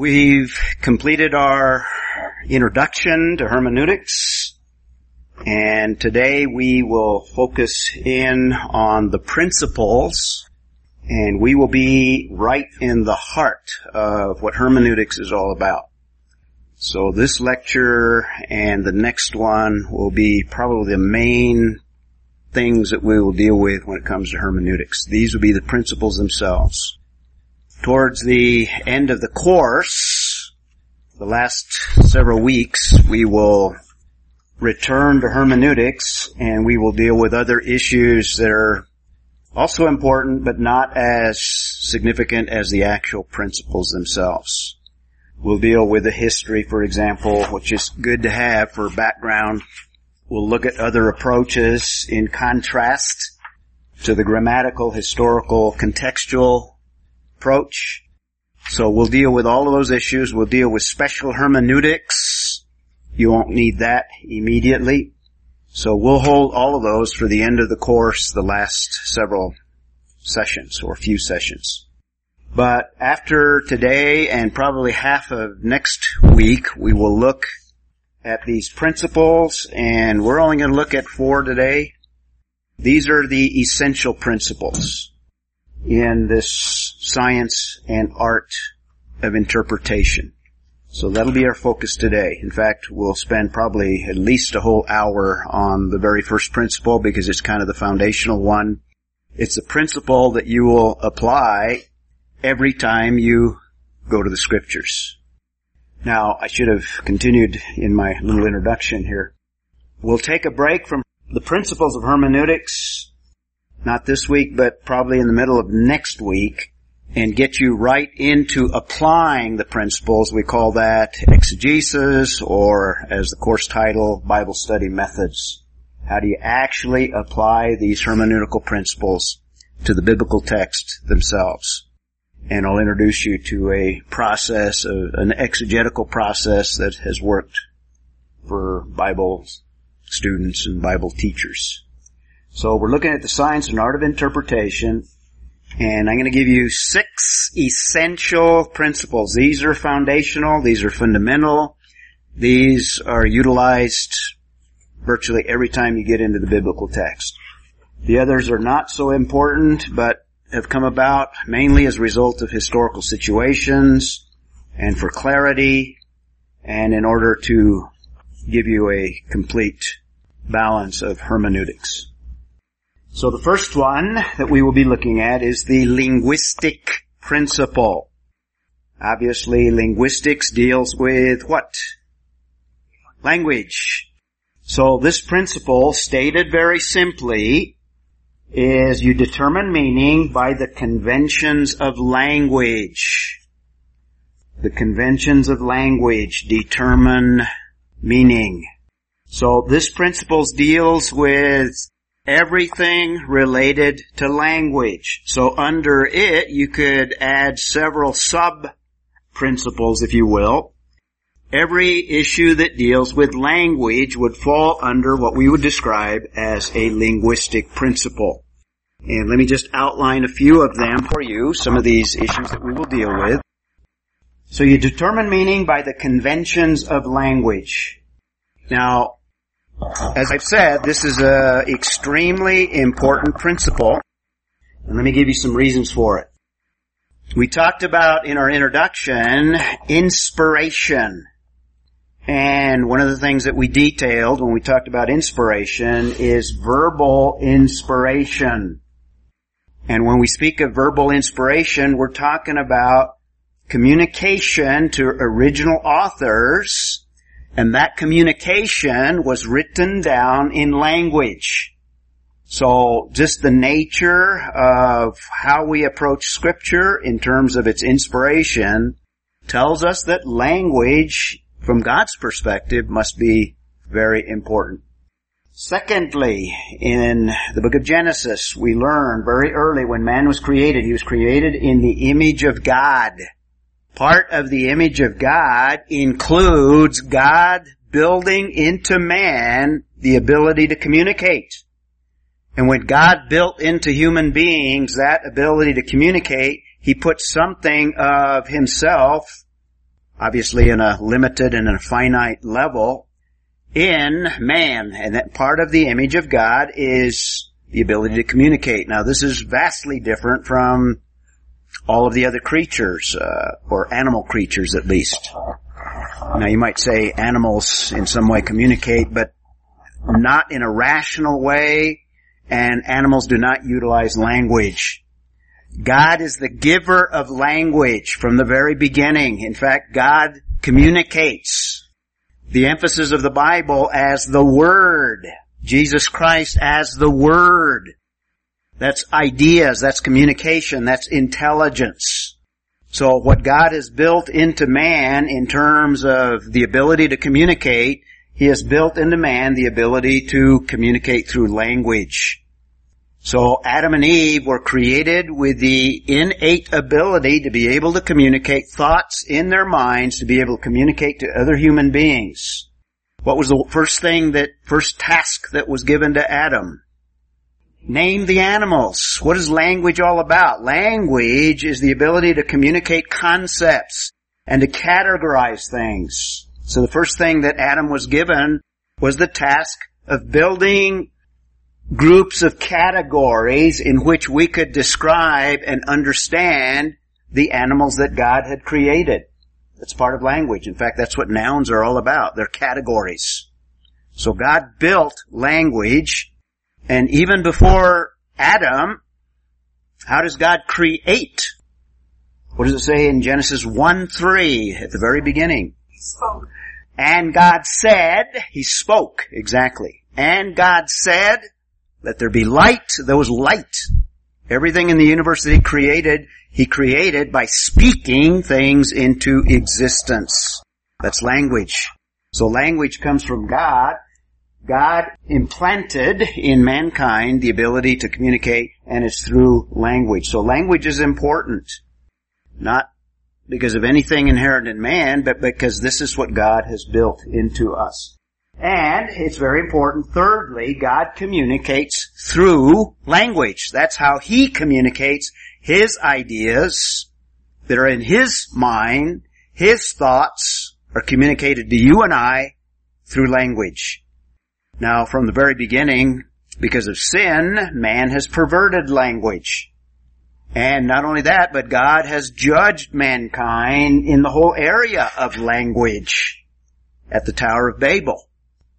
We've completed our introduction to hermeneutics and today we will focus in on the principles and we will be right in the heart of what hermeneutics is all about. So this lecture and the next one will be probably the main things that we will deal with when it comes to hermeneutics. These will be the principles themselves. Towards the end of the course, the last several weeks, we will return to hermeneutics and we will deal with other issues that are also important but not as significant as the actual principles themselves. We'll deal with the history, for example, which is good to have for background. We'll look at other approaches in contrast to the grammatical, historical, contextual approach. So we'll deal with all of those issues. We'll deal with special hermeneutics. You won't need that immediately. So we'll hold all of those for the end of the course, the last several sessions or few sessions. But after today and probably half of next week, we will look at these principles and we're only going to look at four today. These are the essential principles in this science and art of interpretation. So that'll be our focus today. In fact, we'll spend probably at least a whole hour on the very first principle because it's kind of the foundational one. It's a principle that you will apply every time you go to the scriptures. Now, I should have continued in my little introduction here. We'll take a break from the principles of hermeneutics, not this week, but probably in the middle of next week, and get you right into applying the principles. We call that exegesis, or as the course title, Bible study methods. How do you actually apply these hermeneutical principles to the biblical text themselves? and I'll introduce you to a process, an exegetical process that has worked for Bible students and Bible teachers. So we're looking at the science and art of interpretation, and I'm going to give you six essential principles. These are foundational, these are fundamental, these are utilized virtually every time you get into the biblical text. The others are not so important, but have come about mainly as a result of historical situations and for clarity and in order to give you a complete balance of hermeneutics. So the first one that we will be looking at is the linguistic principle. Obviously linguistics deals with what? Language. So this principle stated very simply is you determine meaning by the conventions of language. The conventions of language determine meaning. So this principle deals with everything related to language. So under it, you could add several sub principles, if you will. Every issue that deals with language would fall under what we would describe as a linguistic principle. And let me just outline a few of them for you, some of these issues that we will deal with. So you determine meaning by the conventions of language. Now, as I've said, this is a extremely important principle. And let me give you some reasons for it. We talked about in our introduction inspiration. And one of the things that we detailed when we talked about inspiration is verbal inspiration. And when we speak of verbal inspiration, we're talking about communication to original authors, and that communication was written down in language. So just the nature of how we approach scripture in terms of its inspiration tells us that language from God's perspective must be very important. Secondly, in the book of Genesis, we learn very early when man was created, he was created in the image of God. Part of the image of God includes God building into man the ability to communicate. And when God built into human beings that ability to communicate, He put something of Himself obviously in a limited and a finite level, in man. And that part of the image of God is the ability to communicate. Now this is vastly different from all of the other creatures, uh, or animal creatures at least. Now you might say animals in some way communicate, but not in a rational way, and animals do not utilize language. God is the giver of language from the very beginning. In fact, God communicates the emphasis of the Bible as the Word. Jesus Christ as the Word. That's ideas, that's communication, that's intelligence. So what God has built into man in terms of the ability to communicate, He has built into man the ability to communicate through language. So Adam and Eve were created with the innate ability to be able to communicate thoughts in their minds, to be able to communicate to other human beings. What was the first thing that, first task that was given to Adam? Name the animals. What is language all about? Language is the ability to communicate concepts and to categorize things. So the first thing that Adam was given was the task of building groups of categories in which we could describe and understand the animals that God had created. That's part of language. In fact, that's what nouns are all about. They're categories. So God built language, and even before Adam, how does God create? What does it say in Genesis 1-3 at the very beginning? He spoke. And God said, He spoke, exactly. And God said, let there be light. There was light. Everything in the universe that He created, He created by speaking things into existence. That's language. So language comes from God. God implanted in mankind the ability to communicate and it's through language. So language is important. Not because of anything inherent in man, but because this is what God has built into us. And it's very important, thirdly, God communicates through language. That's how He communicates His ideas that are in His mind, His thoughts are communicated to you and I through language. Now, from the very beginning, because of sin, man has perverted language. And not only that, but God has judged mankind in the whole area of language at the Tower of Babel.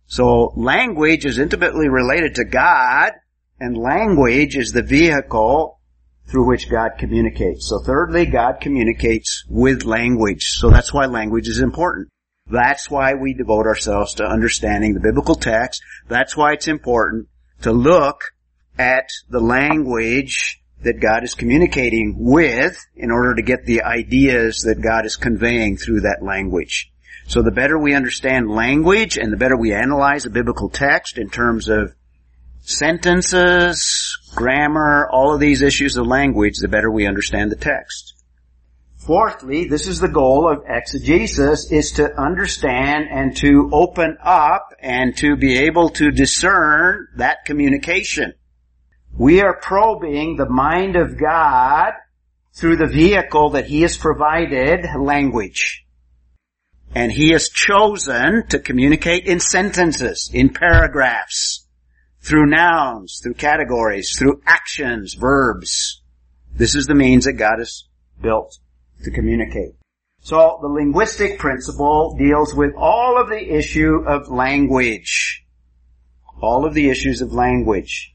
So language is intimately related to God, and language is the vehicle through which God communicates. So thirdly, God communicates with language. So that's why language is important. That's why we devote ourselves to understanding the biblical text. That's why it's important to look at the language that God is communicating with in order to get the ideas that God is conveying through that language. So the better we understand language and the better we analyze a biblical text in terms of sentences, grammar, all of these issues of language, the better we understand the text. Fourthly, this is the goal of exegesis, is to understand and to open up and to be able to discern that communication. We are probing the mind of God through the vehicle that He has provided, language. And he has chosen to communicate in sentences, in paragraphs, through nouns, through categories, through actions, verbs. This is the means that God has built to communicate. So the linguistic principle deals with all of the issue of language. All of the issues of language.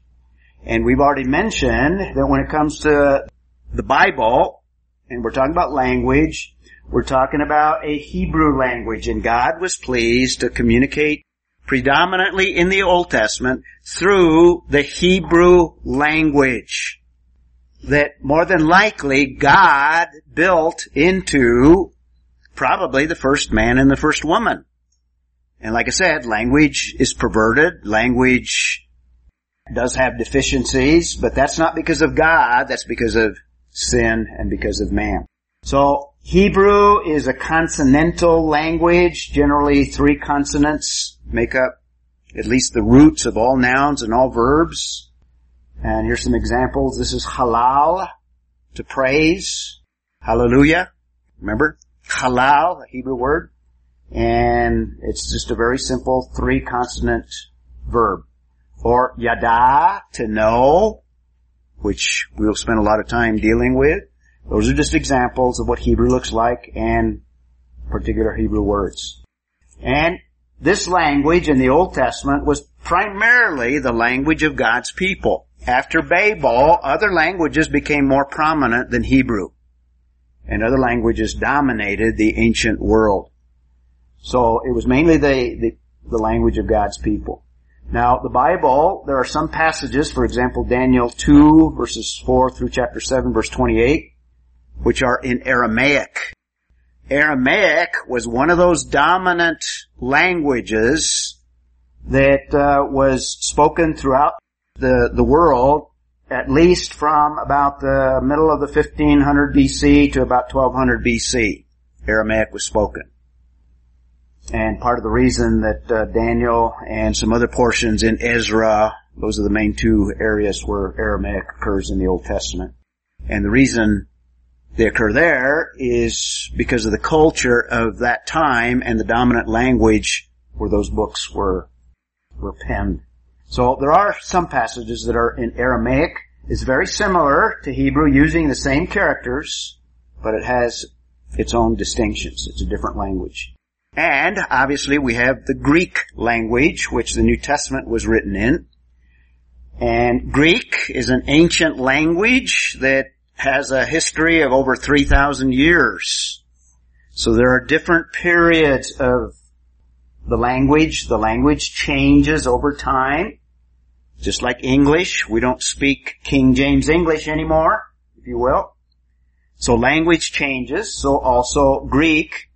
And we've already mentioned that when it comes to the Bible, and we're talking about language, we're talking about a Hebrew language and God was pleased to communicate predominantly in the Old Testament through the Hebrew language that more than likely God built into probably the first man and the first woman. And like I said, language is perverted. Language does have deficiencies, but that's not because of God. That's because of sin and because of man. So Hebrew is a consonantal language. Generally three consonants make up at least the roots of all nouns and all verbs. And here's some examples. This is halal, to praise. Hallelujah. Remember? halal, a Hebrew word, and it's just a very simple three consonant verb. Or yada, to know, which we'll spend a lot of time dealing with. Those are just examples of what Hebrew looks like and particular Hebrew words. And this language in the Old Testament was primarily the language of God's people. After Babel, other languages became more prominent than Hebrew. And other languages dominated the ancient world. So it was mainly the, the, the language of God's people. Now, the Bible, there are some passages, for example, Daniel 2 verses 4 through chapter 7 verse 28, which are in Aramaic. Aramaic was one of those dominant languages that uh, was spoken throughout the, the world at least from about the middle of the 1500 BC to about 1200 BC. Aramaic was spoken. And part of the reason that uh, Daniel and some other portions in Ezra, those are the main two areas where Aramaic occurs in the Old Testament. And the reason they occur there is because of the culture of that time and the dominant language where those books were, were penned. So there are some passages that are in Aramaic. It's very similar to Hebrew using the same characters, but it has its own distinctions. It's a different language. And obviously we have the Greek language, which the New Testament was written in. And Greek is an ancient language that has a history of over 3,000 years. So there are different periods of the language. The language changes over time. Just like English, we don't speak King James English anymore, if you will. So language changes, so also Greek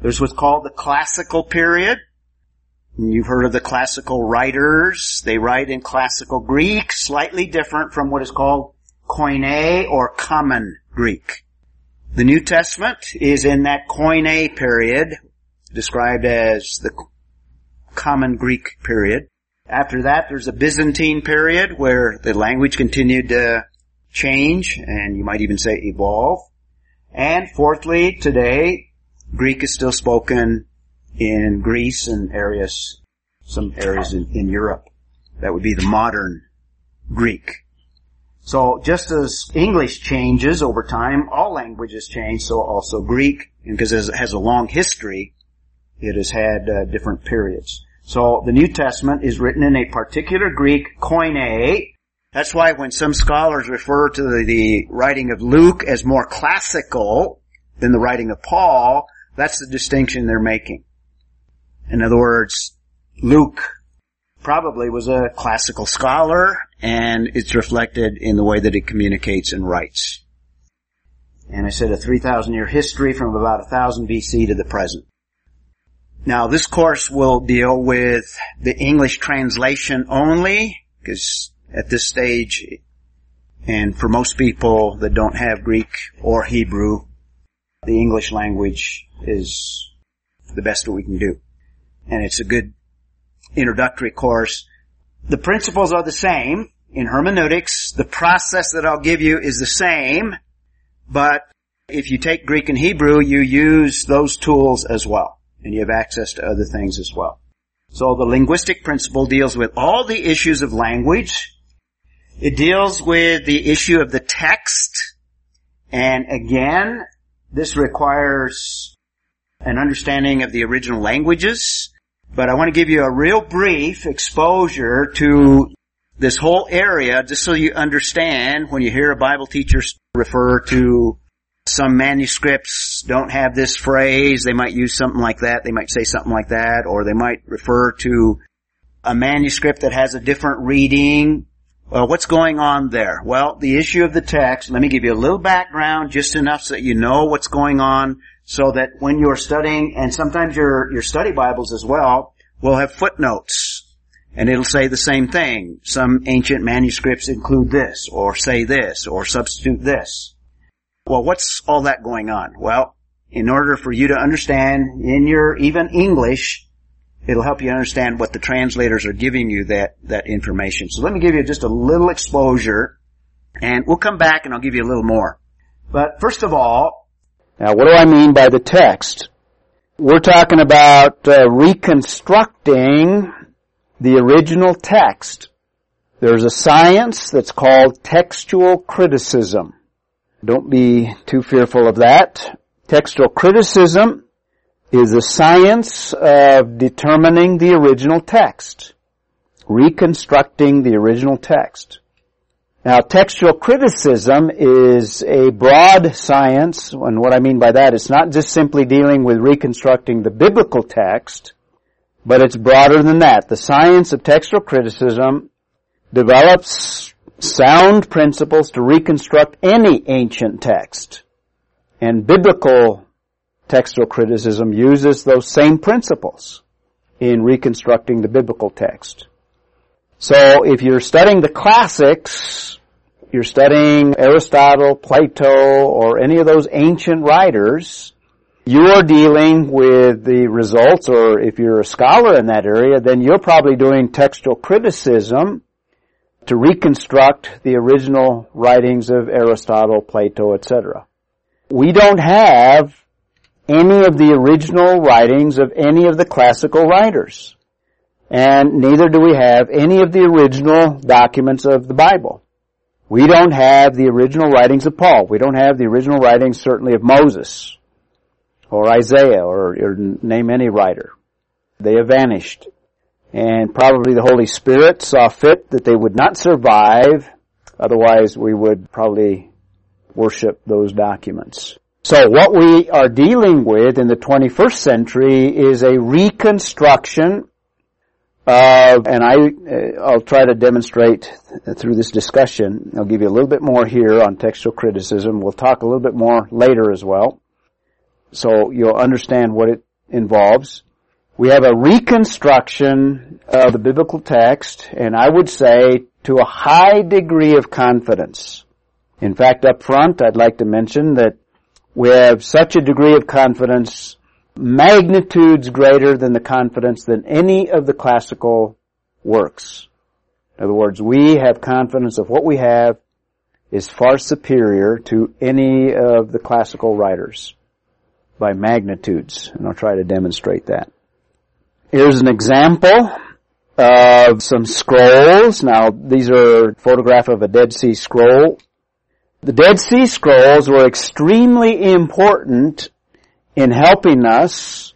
there's what's called the classical period. You've heard of the classical writers. They write in classical Greek, slightly different from what is called Koine or common Greek. The New Testament is in that Koine period, described as the common Greek period. After that, there's a Byzantine period where the language continued to change, and you might even say evolve. And fourthly, today, Greek is still spoken in Greece and areas, some areas in, in Europe. That would be the modern Greek. So just as English changes over time, all languages change, so also Greek, because it has a long history, it has had uh, different periods. So the New Testament is written in a particular Greek koine. That's why when some scholars refer to the, the writing of Luke as more classical than the writing of Paul, that's the distinction they're making. In other words, Luke probably was a classical scholar and it's reflected in the way that it communicates and writes. And I said a 3,000 year history from about 1000 BC to the present. Now this course will deal with the English translation only, because at this stage, and for most people that don't have Greek or Hebrew, the English language is the best that we can do. And it's a good introductory course. The principles are the same in hermeneutics. The process that I'll give you is the same, but if you take Greek and Hebrew, you use those tools as well. And you have access to other things as well. So the linguistic principle deals with all the issues of language. It deals with the issue of the text. And again, this requires an understanding of the original languages, but I want to give you a real brief exposure to this whole area just so you understand when you hear a Bible teacher refer to some manuscripts don't have this phrase, they might use something like that, they might say something like that, or they might refer to a manuscript that has a different reading. Well, what's going on there? Well, the issue of the text, let me give you a little background, just enough so that you know what's going on so that when you're studying, and sometimes your, your study Bibles as well, will have footnotes. And it'll say the same thing. Some ancient manuscripts include this, or say this, or substitute this. Well, what's all that going on? Well, in order for you to understand in your even English, it'll help you understand what the translators are giving you that, that information. So let me give you just a little exposure, and we'll come back and I'll give you a little more. But first of all, Now what do I mean by the text? We're talking about uh, reconstructing the original text. There's a science that's called textual criticism. Don't be too fearful of that. Textual criticism is the science of determining the original text. Reconstructing the original text. Now, textual criticism is a broad science, and what I mean by that, it's not just simply dealing with reconstructing the biblical text, but it's broader than that. The science of textual criticism develops sound principles to reconstruct any ancient text. And biblical textual criticism uses those same principles in reconstructing the biblical text. So if you're studying the classics, you're studying Aristotle, Plato, or any of those ancient writers, you are dealing with the results, or if you're a scholar in that area, then you're probably doing textual criticism to reconstruct the original writings of Aristotle, Plato, etc. We don't have any of the original writings of any of the classical writers. And neither do we have any of the original documents of the Bible. We don't have the original writings of Paul. We don't have the original writings certainly of Moses or Isaiah or, or name any writer. They have vanished. And probably the Holy Spirit saw fit that they would not survive. Otherwise we would probably worship those documents. So what we are dealing with in the 21st century is a reconstruction of, and I, uh, I'll try to demonstrate through this discussion. I'll give you a little bit more here on textual criticism. We'll talk a little bit more later as well. So you'll understand what it involves. We have a reconstruction of the biblical text, and I would say to a high degree of confidence. In fact, up front, I'd like to mention that we have such a degree of confidence, magnitudes greater than the confidence than any of the classical works. In other words, we have confidence of what we have is far superior to any of the classical writers by magnitudes, and I'll try to demonstrate that. Here's an example of some scrolls. Now, these are a photograph of a Dead Sea Scroll. The Dead Sea Scrolls were extremely important in helping us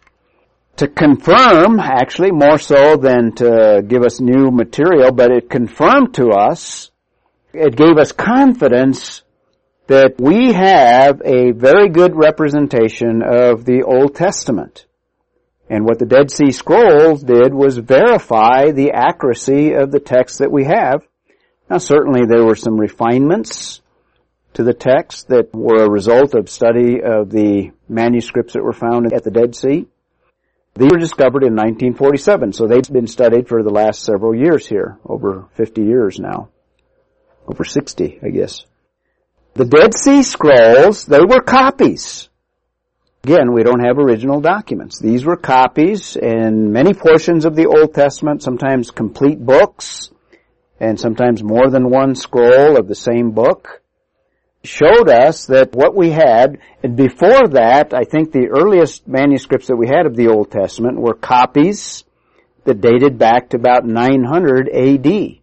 to confirm, actually more so than to give us new material, but it confirmed to us, it gave us confidence that we have a very good representation of the Old Testament. And what the Dead Sea Scrolls did was verify the accuracy of the text that we have. Now certainly there were some refinements to the text that were a result of study of the manuscripts that were found at the Dead Sea. These were discovered in 1947, so they've been studied for the last several years here, over 50 years now. Over 60, I guess. The Dead Sea Scrolls, they were copies. Again, we don't have original documents. These were copies in many portions of the Old Testament, sometimes complete books, and sometimes more than one scroll of the same book showed us that what we had, and before that, I think the earliest manuscripts that we had of the Old Testament were copies that dated back to about 900 AD.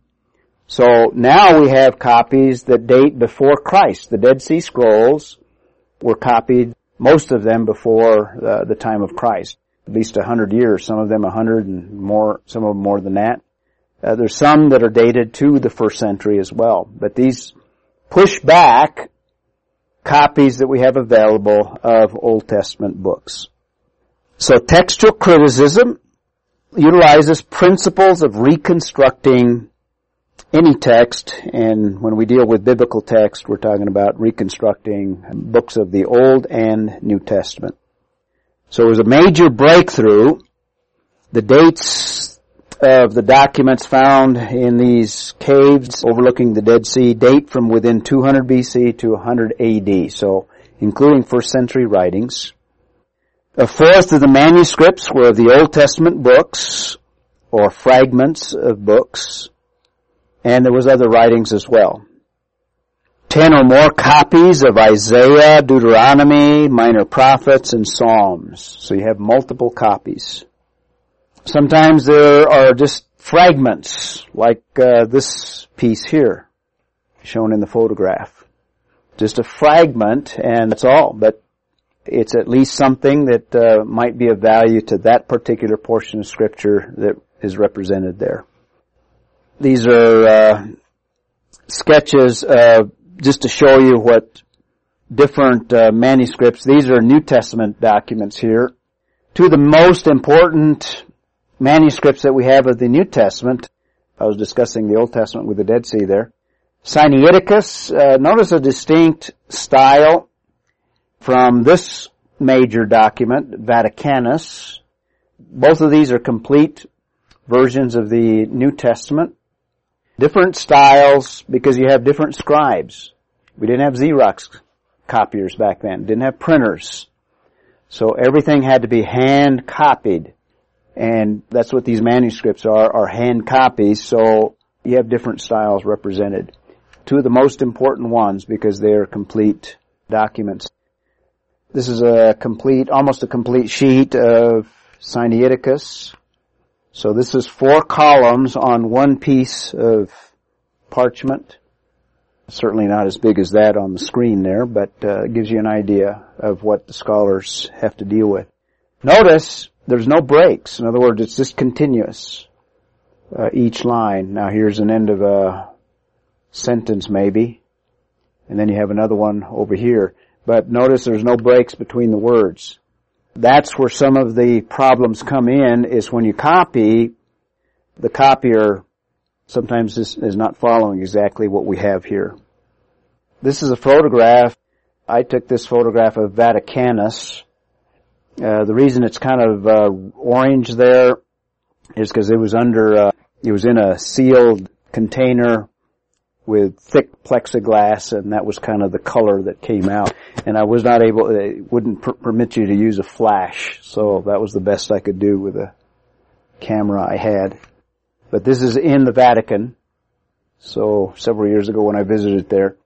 So now we have copies that date before Christ. The Dead Sea Scrolls were copied, most of them before uh, the time of Christ. At least a hundred years, some of them a hundred and more, some of them more than that. Uh, there's some that are dated to the first century as well. But these push back copies that we have available of Old Testament books. So textual criticism utilizes principles of reconstructing any text, and when we deal with biblical text, we're talking about reconstructing books of the Old and New Testament. So it was a major breakthrough. The dates of the documents found in these caves overlooking the Dead Sea date from within 200 BC to 100 AD, so including first century writings. A fourth of the manuscripts were of the Old Testament books or fragments of books, and there was other writings as well. ten or more copies of Isaiah, Deuteronomy, Minor Prophets, and Psalms. So you have multiple copies. Sometimes there are just fragments, like uh, this piece here, shown in the photograph. Just a fragment, and that's all. But it's at least something that uh, might be of value to that particular portion of Scripture that is represented there. These are uh, sketches uh, just to show you what different uh, manuscripts. These are New Testament documents here. Two of the most important manuscripts that we have of the New Testament. I was discussing the Old Testament with the Dead Sea there. Sinaiticus, uh, notice a distinct style from this major document, Vaticanus. Both of these are complete versions of the New Testament. Different styles because you have different scribes. We didn't have Xerox copiers back then. Didn't have printers. So everything had to be hand copied. And that's what these manuscripts are, are hand copies. So you have different styles represented. Two of the most important ones because they are complete documents. This is a complete, almost a complete sheet of Sinaiticus. So this is four columns on one piece of parchment. Certainly not as big as that on the screen there, but uh, gives you an idea of what the scholars have to deal with. Notice there's no breaks. In other words, it's just continuous. Uh, each line. Now here's an end of a sentence maybe, and then you have another one over here. But notice there's no breaks between the words. That's where some of the problems come in is when you copy, the copier sometimes is, is not following exactly what we have here. This is a photograph. I took this photograph of Vaticanus. Uh, the reason it's kind of uh, orange there is because it was under, uh, it was in a sealed container with thick plexiglass and that was kind of the color that came out. And I was not able, it wouldn't per- permit you to use a flash. So that was the best I could do with the camera I had. But this is in the Vatican. So several years ago when I visited there.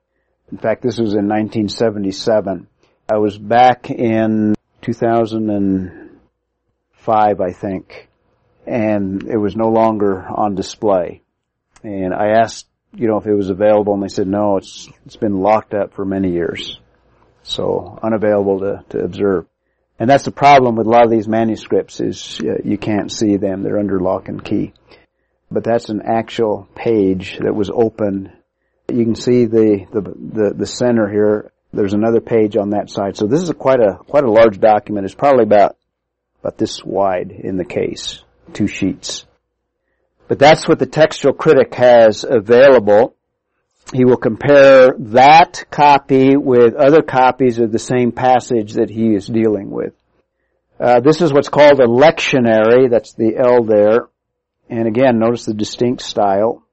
In fact, this was in 1977. I was back in 2005, I think, and it was no longer on display. And I asked you know, if it was available and they said no, it's, it's been locked up for many years. So unavailable to, to observe. And that's the problem with a lot of these manuscripts is uh, you can't see them. They're under lock and key. But that's an actual page that was open. You can see the, the, the, the center here. There's another page on that side. So this is a quite a, quite a large document. It's probably about, about this wide in the case. Two sheets. But that's what the textual critic has available. He will compare that copy with other copies of the same passage that he is dealing with. Uh, this is what's called a lectionary. That's the L there. And again, notice the distinct style.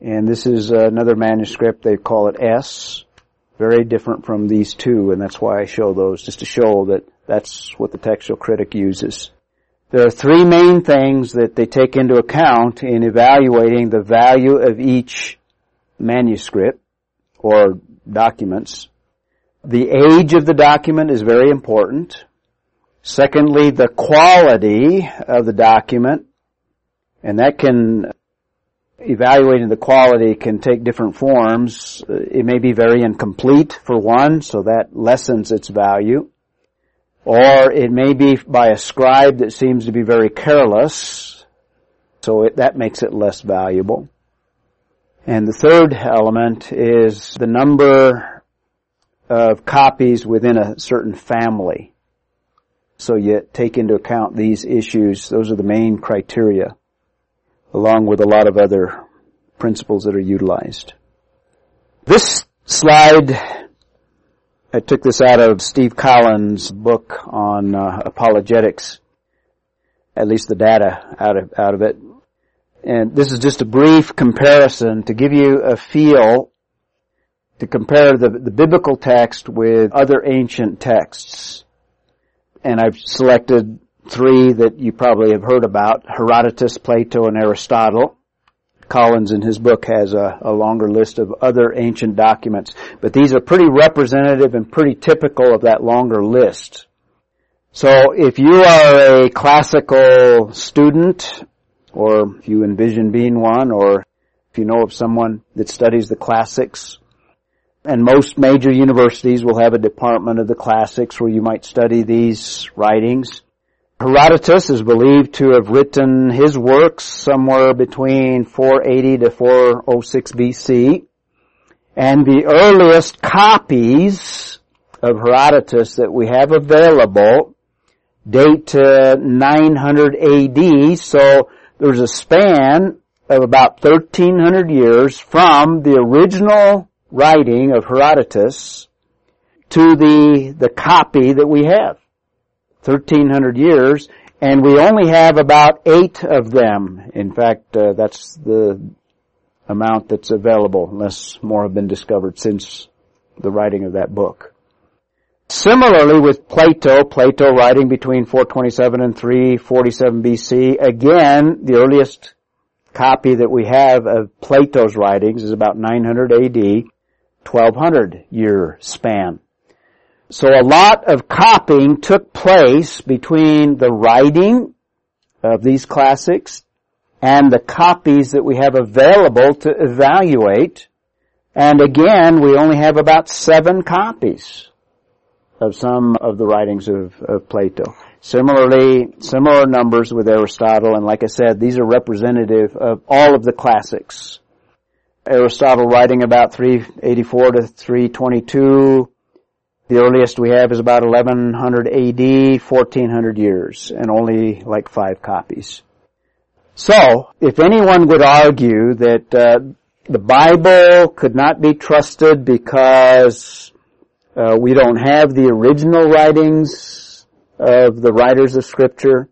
And this is another manuscript. They call it S. Very different from these two, and that's why I show those, just to show that that's what the textual critic uses. There are three main things that they take into account in evaluating the value of each manuscript or documents. The age of the document is very important. Secondly, the quality of the document, and that can, evaluating the quality can take different forms. It may be very incomplete for one, so that lessens its value. Or it may be by a scribe that seems to be very careless, so it, that makes it less valuable. And the third element is the number of copies within a certain family. So you take into account these issues. Those are the main criteria, along with a lot of other principles that are utilized. This slide I took this out of Steve Collins' book on uh, apologetics, at least the data out of out of it. And this is just a brief comparison to give you a feel to compare the, the biblical text with other ancient texts. And I've selected three that you probably have heard about, Herodotus, Plato, and Aristotle. Collins in his book has a, a, longer list of other ancient documents, but these are pretty representative and pretty typical of that longer list. So if you are a classical student, or if you envision being one, or if you know of someone that studies the classics, and most major universities will have a department of the classics where you might study these writings. Herodotus is believed to have written his works somewhere between 480 to 406 BC. And the earliest copies of Herodotus that we have available date to 900 AD, so there's a span of about 1300 years from the original writing of Herodotus to the, the copy that we have. 1300 years, and we only have about eight of them. In fact, uh, that's the amount that's available, unless more have been discovered since the writing of that book. Similarly with Plato, Plato writing between 427 and 347 BC, again, the earliest copy that we have of Plato's writings is about 900 AD. 1200 year span. So a lot of copying took place between the writing of these classics and the copies that we have available to evaluate. And again, we only have about seven copies of some of the writings of, of Plato. Similarly, similar numbers with Aristotle, and like I said, these are representative of all of the classics. Aristotle writing about 384 to 322. The earliest we have is about 1100 AD, 1400 years, and only like five copies. So, if anyone would argue that uh, the Bible could not be trusted because uh, we don't have the original writings of the writers of Scripture,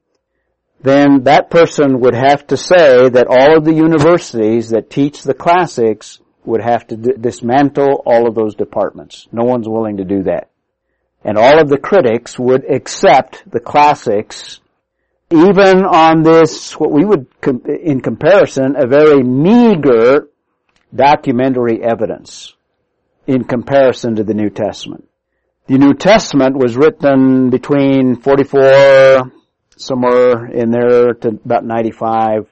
then that person would have to say that all of the universities that teach the classics would have to d- dismantle all of those departments. No one's willing to do that. And all of the critics would accept the classics even on this, what we would, com- in comparison, a very meager documentary evidence in comparison to the New Testament. The New Testament was written between 44 somewhere in there to about 95.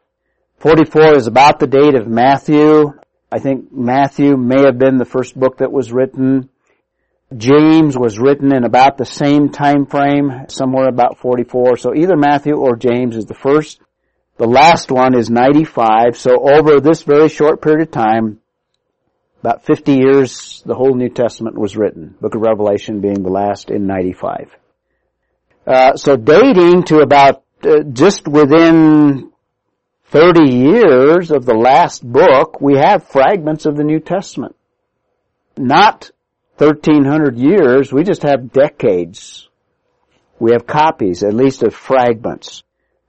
44 is about the date of Matthew. I think Matthew may have been the first book that was written. James was written in about the same time frame, somewhere about 44. So either Matthew or James is the first. The last one is 95. So over this very short period of time, about 50 years, the whole New Testament was written. Book of Revelation being the last in 95. Uh, so dating to about uh, just within 30 years of the last book, we have fragments of the New Testament. Not 1300 years, we just have decades. We have copies, at least of fragments.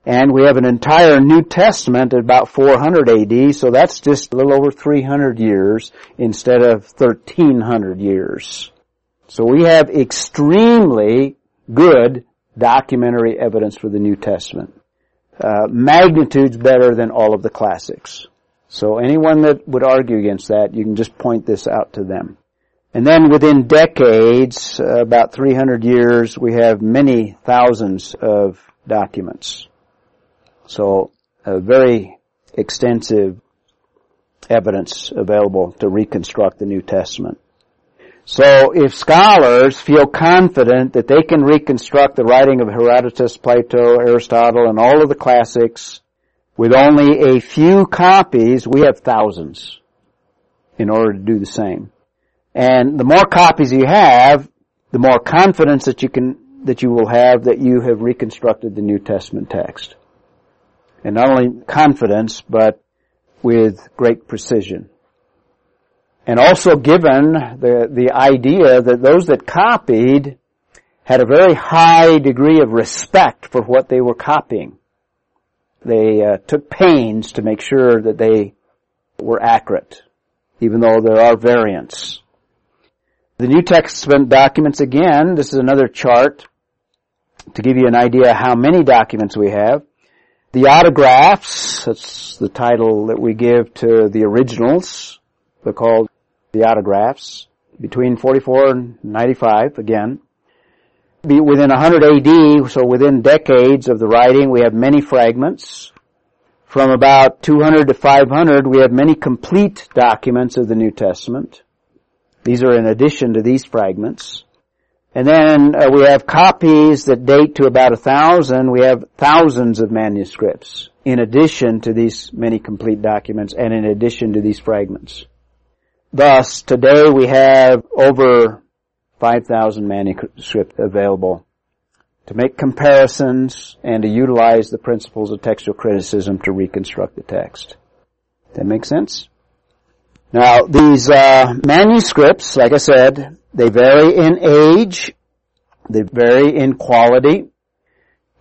And we have an entire New Testament at about 400 AD, so that's just a little over 300 years instead of 1300 years. So we have extremely good documentary evidence for the New Testament. Uh, magnitudes better than all of the classics. So anyone that would argue against that, you can just point this out to them. And then within decades, uh, about 300 years, we have many thousands of documents. So a very extensive evidence available to reconstruct the New Testament. So if scholars feel confident that they can reconstruct the writing of Herodotus, Plato, Aristotle, and all of the classics with only a few copies, we have thousands in order to do the same. And the more copies you have, the more confidence that you can, that you will have that you have reconstructed the New Testament text. And not only confidence, but with great precision and also given the, the idea that those that copied had a very high degree of respect for what they were copying. They uh, took pains to make sure that they were accurate, even though there are variants. The New Testament documents, again, this is another chart to give you an idea how many documents we have. The autographs, that's the title that we give to the originals. They're called the autographs. Between 44 and 95, again. Be within 100 AD, so within decades of the writing, we have many fragments. From about 200 to 500, we have many complete documents of the New Testament. These are in addition to these fragments. And then uh, we have copies that date to about a thousand. We have thousands of manuscripts in addition to these many complete documents and in addition to these fragments. Thus, today we have over 5,000 manuscripts available to make comparisons and to utilize the principles of textual criticism to reconstruct the text. That makes sense? Now, these uh, manuscripts, like I said, they vary in age, they vary in quality,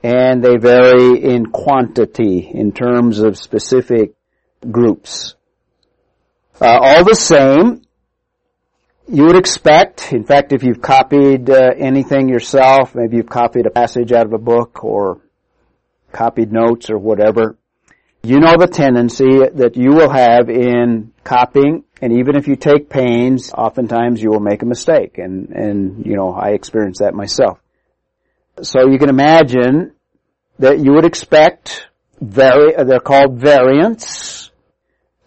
and they vary in quantity in terms of specific groups. Uh, all the same, you would expect, in fact, if you've copied uh, anything yourself, maybe you've copied a passage out of a book or copied notes or whatever, you know the tendency that you will have in copying, and even if you take pains, oftentimes you will make a mistake, and, and, you know, I experienced that myself. So you can imagine that you would expect vari- they're called variants,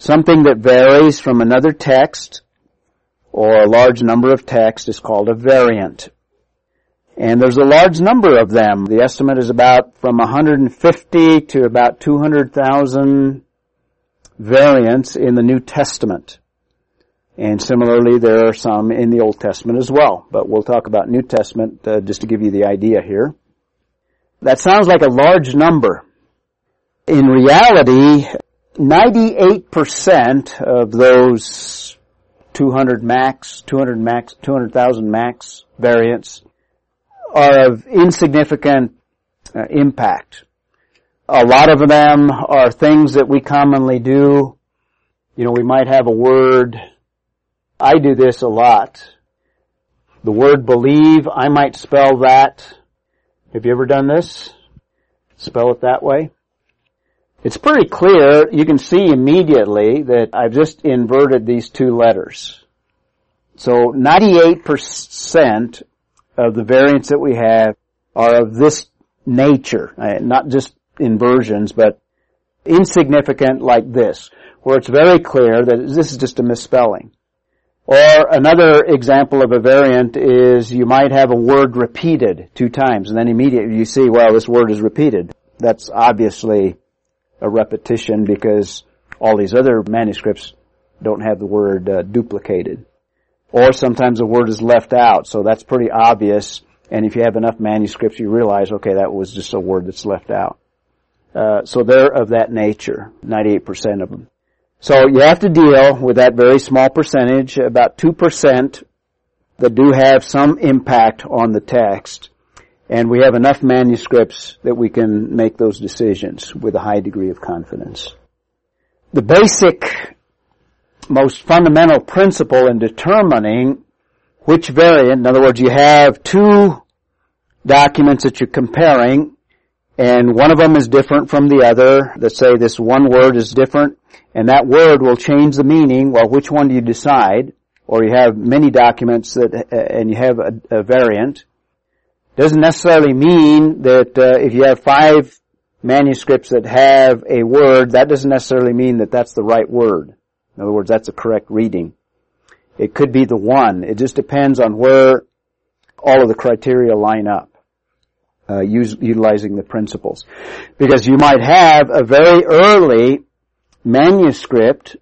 something that varies from another text or a large number of texts is called a variant. And there's a large number of them. The estimate is about from 150 to about 200,000 variants in the New Testament. And similarly, there are some in the Old Testament as well. But we'll talk about New Testament uh, just to give you the idea here. That sounds like a large number. In reality, 98% of those 200 max, 200 max, 200,000 max variants are of insignificant uh, impact. A lot of them are things that we commonly do. You know, we might have a word. I do this a lot. The word believe, I might spell that. Have you ever done this? Spell it that way? It's pretty clear, you can see immediately that I've just inverted these two letters. So 98% of the variants that we have are of this nature, uh, not just inversions, but insignificant like this, where it's very clear that this is just a misspelling. Or another example of a variant is you might have a word repeated two times and then immediately you see, well, this word is repeated. That's obviously a repetition because all these other manuscripts don't have the word uh, duplicated. Or sometimes a word is left out, so that's pretty obvious. And if you have enough manuscripts, you realize, okay, that was just a word that's left out. Uh, so they're of that nature, 98% of them. So you have to deal with that very small percentage, about 2% that do have some impact on the text and we have enough manuscripts that we can make those decisions with a high degree of confidence. The basic, most fundamental principle in determining which variant, in other words, you have two documents that you're comparing, and one of them is different from the other. Let's say this one word is different, and that word will change the meaning. Well, which one do you decide? Or you have many documents that, and you have a, a variant doesn't necessarily mean that uh, if you have five manuscripts that have a word, that doesn't necessarily mean that that's the right word. In other words, that's a correct reading. It could be the one. It just depends on where all of the criteria line up, uh, use, utilizing the principles. Because you might have a very early manuscript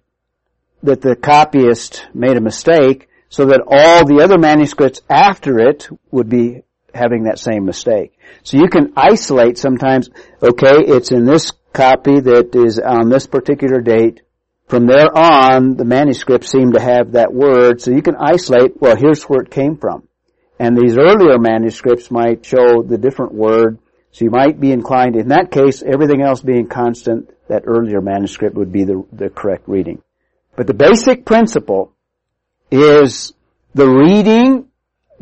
that the copyist made a mistake so that all the other manuscripts after it would be having that same mistake. So you can isolate sometimes, okay, it's in this copy that is on this particular date. From there on, the manuscripts seem to have that word, so you can isolate, well, here's where it came from. And these earlier manuscripts might show the different word, so you might be inclined, in that case, everything else being constant, that earlier manuscript would be the, the correct reading. But the basic principle is the reading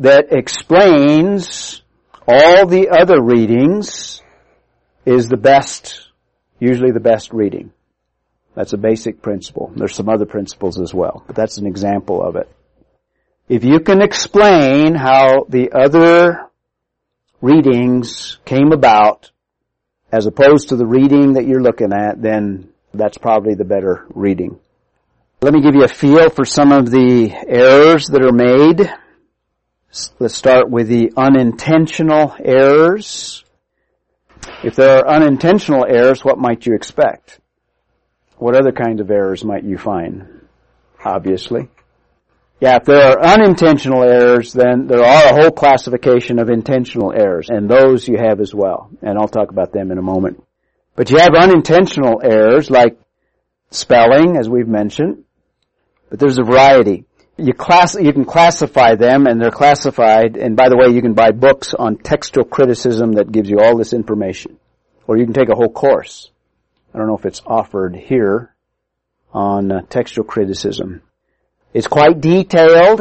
that explains all the other readings is the best usually the best reading. That's a basic principle. There's some other principles as well, but that's an example of it. If you can explain how the other readings came about as opposed to the reading that you're looking at, then that's probably the better reading. Let me give you a feel for some of the errors that are made. Let's start with the unintentional errors. If there are unintentional errors, what might you expect? What other kinds of errors might you find? Obviously. Yeah, if there are unintentional errors, then there are a whole classification of intentional errors, and those you have as well. And I'll talk about them in a moment. But you have unintentional errors like spelling, as we've mentioned, but there's a variety. You class, you can classify them and they're classified, and by the way, you can buy books on textual criticism that gives you all this information. Or you can take a whole course. I don't know if it's offered here on uh, textual criticism. It's quite detailed,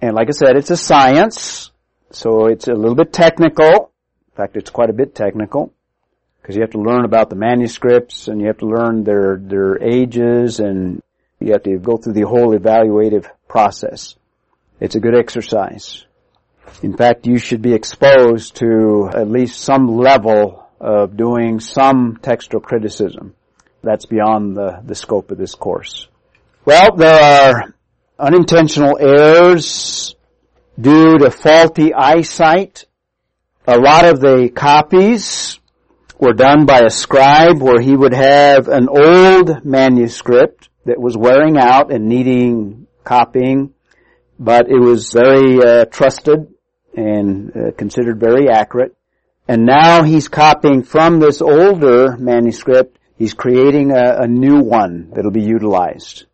and like I said, it's a science, so it's a little bit technical. In fact, it's quite a bit technical because you have to learn about the manuscripts and you have to learn their their ages and you have to go through the whole evaluative process. It's a good exercise. In fact, you should be exposed to at least some level of doing some textual criticism. That's beyond the, the scope of this course. Well, there are unintentional errors due to faulty eyesight. A lot of the copies were done by a scribe where he would have an old manuscript that was wearing out and needing copying, but it was very uh, trusted and uh, considered very accurate. And now he's copying from this older manuscript. He's creating a, a new one that'll be utilized.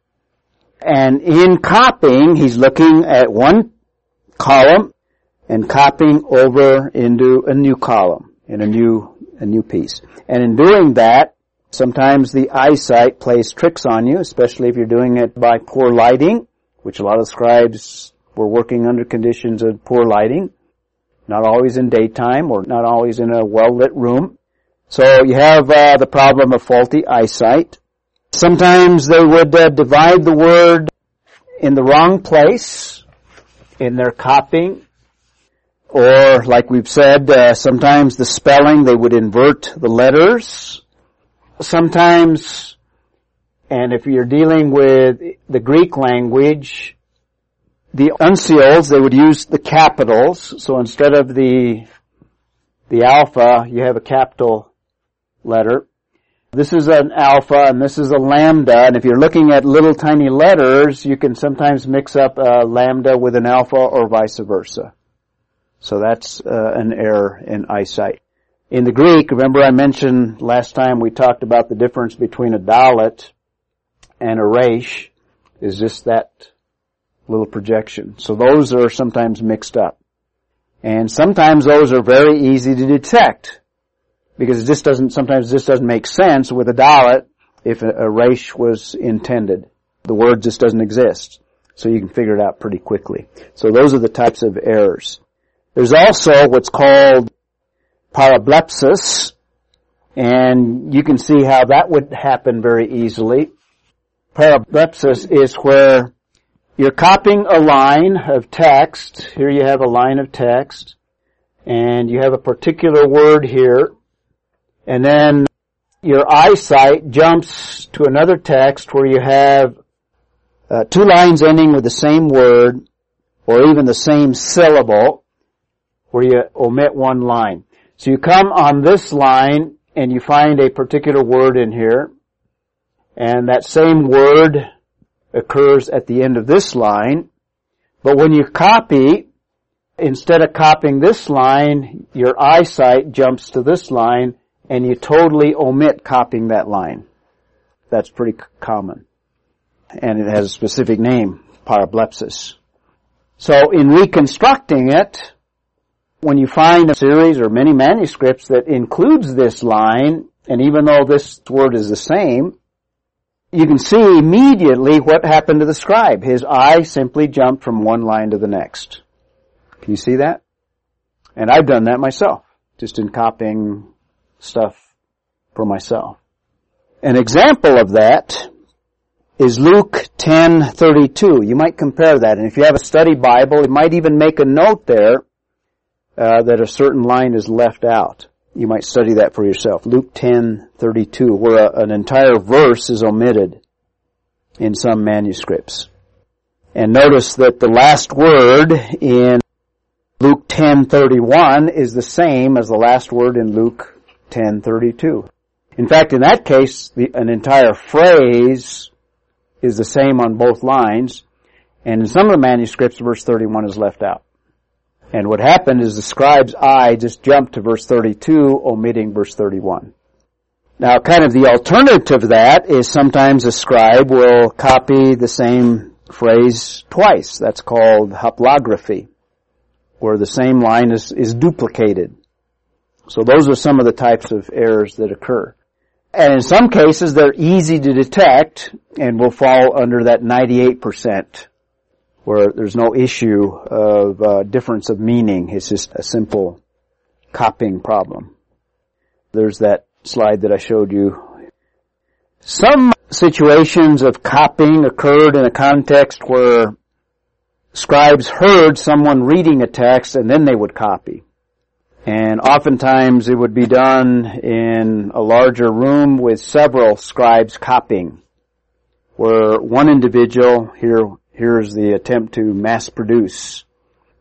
And in copying, he's looking at one column and copying over into a new column in a new a new piece. And in doing that, Sometimes the eyesight plays tricks on you, especially if you're doing it by poor lighting, which a lot of scribes were working under conditions of poor lighting, not always in daytime or not always in a well-lit room. So you have uh, the problem of faulty eyesight. Sometimes they would uh, divide the word in the wrong place in their copying. Or, like we've said, uh, sometimes the spelling, they would invert the letters sometimes, and if you're dealing with the Greek language, the uncials, they would use the capitals. So instead of the, the alpha, you have a capital letter. This is an alpha and this is a lambda. And if you're looking at little tiny letters, you can sometimes mix up a lambda with an alpha or vice versa. So that's uh, an error in eyesight. In the Greek, remember I mentioned last time we talked about the difference between a dalet and a resh is just that little projection. So those are sometimes mixed up. And sometimes those are very easy to detect because just doesn't, sometimes this doesn't make sense with a dalet if a resh was intended. The word just doesn't exist. So you can figure it out pretty quickly. So those are the types of errors. There's also what's called parablepsis, and you can see how that would happen very easily. Parablepsis is where you're copying a line of text. Here you have a line of text, and you have a particular word here, and then your eyesight jumps to another text where you have uh, two lines ending with the same word, or even the same syllable, where you omit one line. So you come on this line and you find a particular word in here, and that same word occurs at the end of this line, but when you copy, instead of copying this line, your eyesight jumps to this line and you totally omit copying that line. That's pretty common. And it has a specific name, parablepsis. So in reconstructing it, when you find a series or many manuscripts that includes this line, and even though this word is the same, you can see immediately what happened to the scribe. His eye simply jumped from one line to the next. Can you see that? And I've done that myself, just in copying stuff for myself. An example of that is Luke 10:32. You might compare that, and if you have a study Bible, you might even make a note there uh, that a certain line is left out. You might study that for yourself. Luke 10:32, where a, an entire verse is omitted in some manuscripts. And notice that the last word in Luke 10:31 is the same as the last word in Luke 10:32. In fact, in that case, the, an entire phrase is the same on both lines, and in some of the manuscripts, verse 31 is left out. And what happened is the scribe's eye just jumped to verse 32, omitting verse 31. Now, kind of the alternative to that is sometimes a scribe will copy the same phrase twice. That's called haplography, where the same line is, is duplicated. So those are some of the types of errors that occur. And in some cases, they're easy to detect and will fall under that 98% where there's no issue of uh, difference of meaning. It's just a simple copying problem. There's that slide that I showed you. Some situations of copying occurred in a context where scribes heard someone reading a text and then they would copy. And oftentimes it would be done in a larger room with several scribes copying, where one individual, here, here's the attempt to mass produce,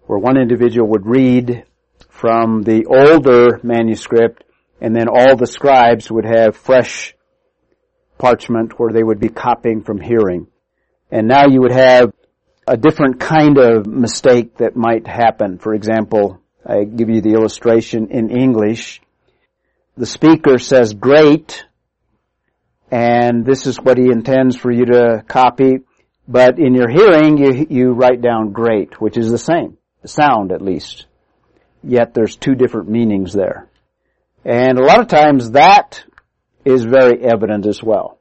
where one individual would read from the older manuscript and then all the scribes would have fresh parchment where they would be copying from hearing. And now you would have a different kind of mistake that might happen. For example, I give you the illustration in English. The speaker says great, and this is what he intends for you to copy, but in your hearing you, you write down great, which is the same, sound at least. Yet there's two different meanings there. And a lot of times that is very evident as well.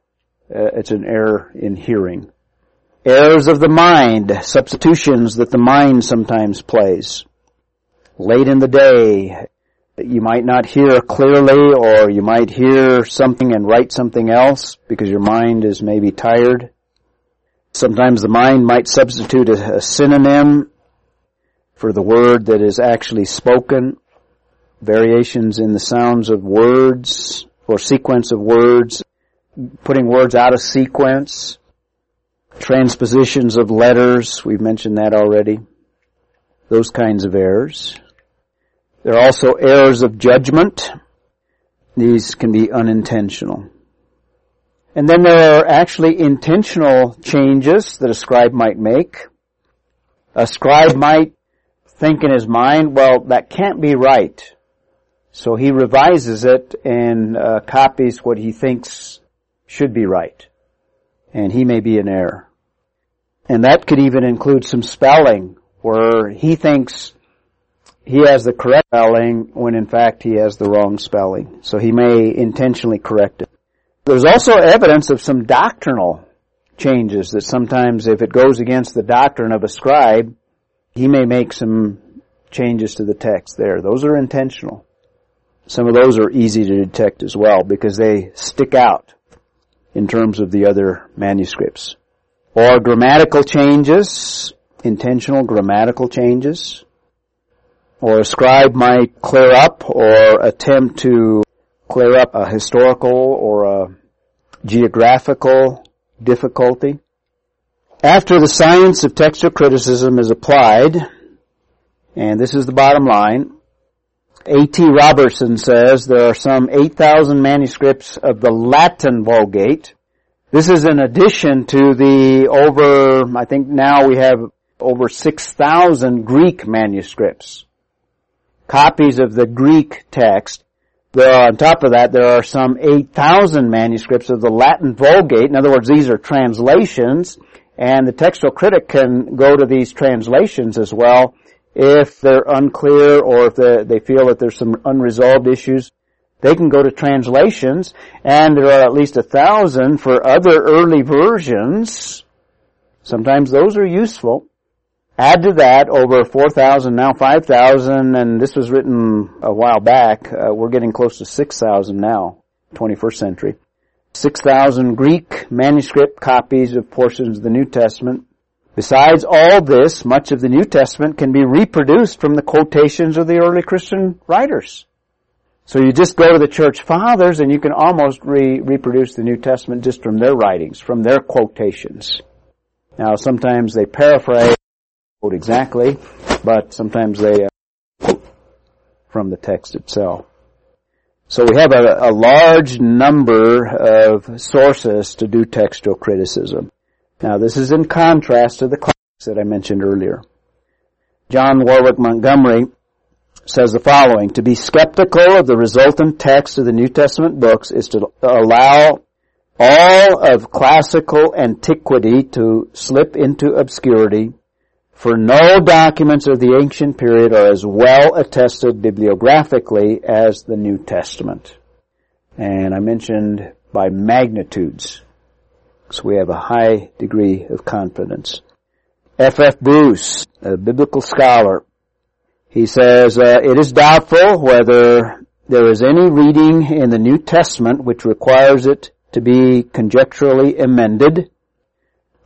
Uh, it's an error in hearing. Errors of the mind, substitutions that the mind sometimes plays late in the day. You might not hear clearly or you might hear something and write something else because your mind is maybe tired. Sometimes the mind might substitute a, a synonym for the word that is actually spoken. Variations in the sounds of words or sequence of words, putting words out of sequence. Transpositions of letters, we've mentioned that already. Those kinds of errors. There are also errors of judgment. These can be unintentional. And then there are actually intentional changes that a scribe might make. A scribe might think in his mind, well, that can't be right. So he revises it and uh, copies what he thinks should be right. And he may be in error. And that could even include some spelling where he thinks he has the correct spelling when in fact he has the wrong spelling. So he may intentionally correct it. There's also evidence of some doctrinal changes that sometimes if it goes against the doctrine of a scribe, he may make some changes to the text there. Those are intentional. Some of those are easy to detect as well because they stick out in terms of the other manuscripts. Or grammatical changes, intentional grammatical changes or a scribe might clear up or attempt to clear up a historical or a geographical difficulty. After the science of textual criticism is applied, and this is the bottom line, A.T. Robertson says there are some 8,000 manuscripts of the Latin Vulgate. This is in addition to the over, I think now we have over 6,000 Greek manuscripts copies of the Greek text. There are, on top of that, there are some 8,000 manuscripts of the Latin Vulgate. In other words, these are translations, and the textual critic can go to these translations as well if they're unclear or if they feel that there's some unresolved issues. They can go to translations, and there are at least a thousand for other early versions. Sometimes those are useful. Add to that over 4,000, now 5,000, and this was written a while back. Uh, we're getting close to 6,000 now, 21st century. 6,000 Greek manuscript copies of portions of the New Testament. Besides all this, much of the New Testament can be reproduced from the quotations of the early Christian writers. So you just go to the church fathers and you can almost re- reproduce the New Testament just from their writings, from their quotations. Now sometimes they paraphrase, quote exactly, but sometimes they uh, quote from the text itself. So we have a, a, large number of sources to do textual criticism. Now this is in contrast to the classics that I mentioned earlier. John Warwick Montgomery says the following, to be skeptical of the resultant text of the New Testament books is to allow all of classical antiquity to slip into obscurity for no documents of the ancient period are as well attested bibliographically as the New Testament. And I mentioned by magnitudes. So we have a high degree of confidence. F. F. Bruce, a biblical scholar, he says, uh, it is doubtful whether there is any reading in the New Testament which requires it to be conjecturally amended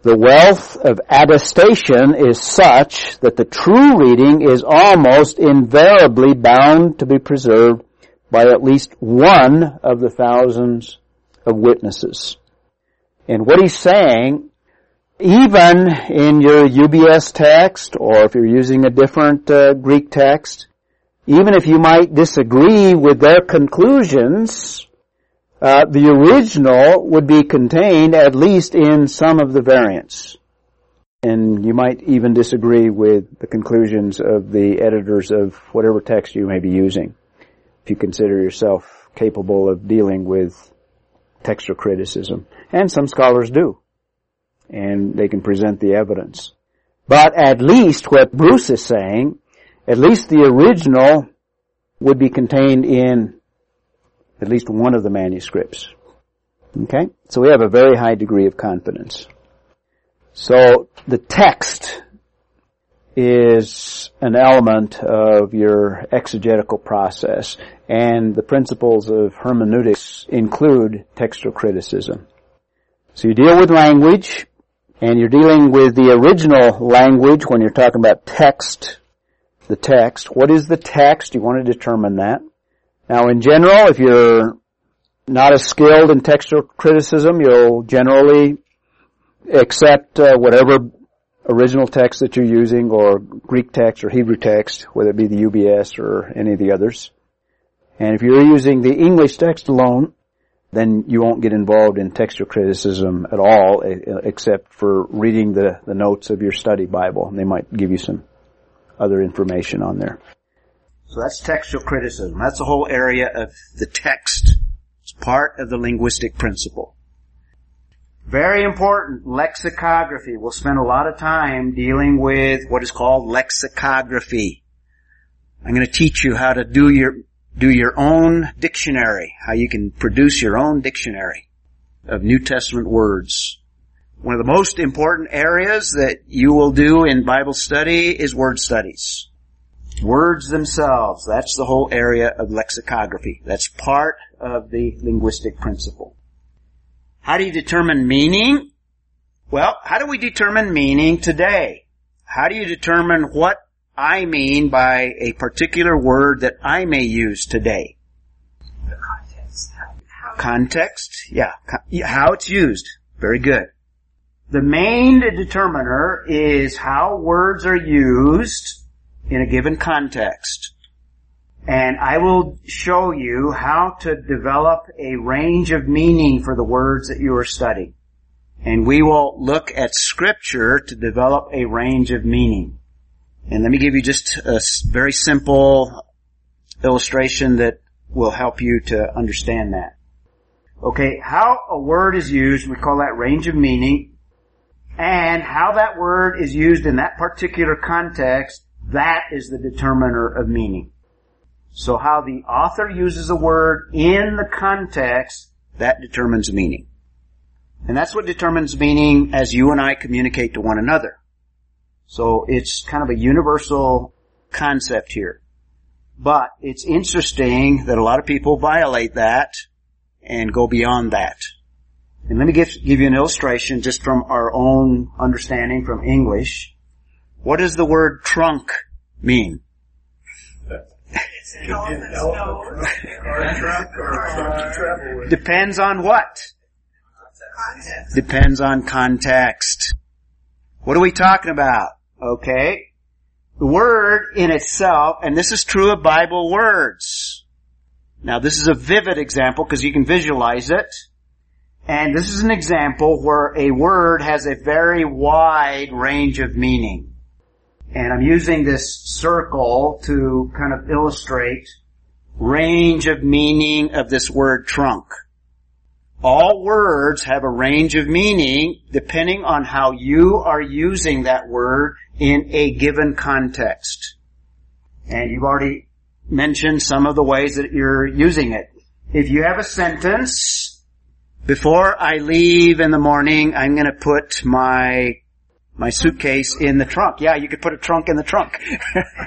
the wealth of attestation is such that the true reading is almost invariably bound to be preserved by at least one of the thousands of witnesses. And what he's saying, even in your UBS text, or if you're using a different uh, Greek text, even if you might disagree with their conclusions, uh, the original would be contained at least in some of the variants. And you might even disagree with the conclusions of the editors of whatever text you may be using, if you consider yourself capable of dealing with textual criticism. And some scholars do. And they can present the evidence. But at least what Bruce is saying, at least the original would be contained in at least one of the manuscripts. Okay? So we have a very high degree of confidence. So the text is an element of your exegetical process and the principles of hermeneutics include textual criticism. So you deal with language and you're dealing with the original language when you're talking about text, the text. What is the text? You want to determine that. Now in general, if you're not as skilled in textual criticism, you'll generally accept uh, whatever original text that you're using or Greek text or Hebrew text, whether it be the UBS or any of the others. And if you're using the English text alone, then you won't get involved in textual criticism at all, except for reading the, the notes of your study Bible. And they might give you some other information on there. So that's textual criticism. That's the whole area of the text. It's part of the linguistic principle. Very important, lexicography. We'll spend a lot of time dealing with what is called lexicography. I'm going to teach you how to do your, do your own dictionary, how you can produce your own dictionary of New Testament words. One of the most important areas that you will do in Bible study is word studies. Words themselves, that's the whole area of lexicography. That's part of the linguistic principle. How do you determine meaning? Well, how do we determine meaning today? How do you determine what I mean by a particular word that I may use today? The context. How context? Yeah. How it's used. Very good. The main determiner is how words are used in a given context. And I will show you how to develop a range of meaning for the words that you are studying. And we will look at scripture to develop a range of meaning. And let me give you just a very simple illustration that will help you to understand that. Okay, how a word is used, we call that range of meaning, and how that word is used in that particular context that is the determiner of meaning. So how the author uses a word in the context, that determines meaning. And that's what determines meaning as you and I communicate to one another. So it's kind of a universal concept here. But it's interesting that a lot of people violate that and go beyond that. And let me give, give you an illustration just from our own understanding from English. What does the word trunk mean? Depends on what? Depends on context. What are we talking about? Okay. The word in itself, and this is true of Bible words. Now this is a vivid example because you can visualize it. And this is an example where a word has a very wide range of meaning. And I'm using this circle to kind of illustrate range of meaning of this word trunk. All words have a range of meaning depending on how you are using that word in a given context. And you've already mentioned some of the ways that you're using it. If you have a sentence, before I leave in the morning, I'm going to put my my suitcase in the trunk. Yeah, you could put a trunk in the trunk.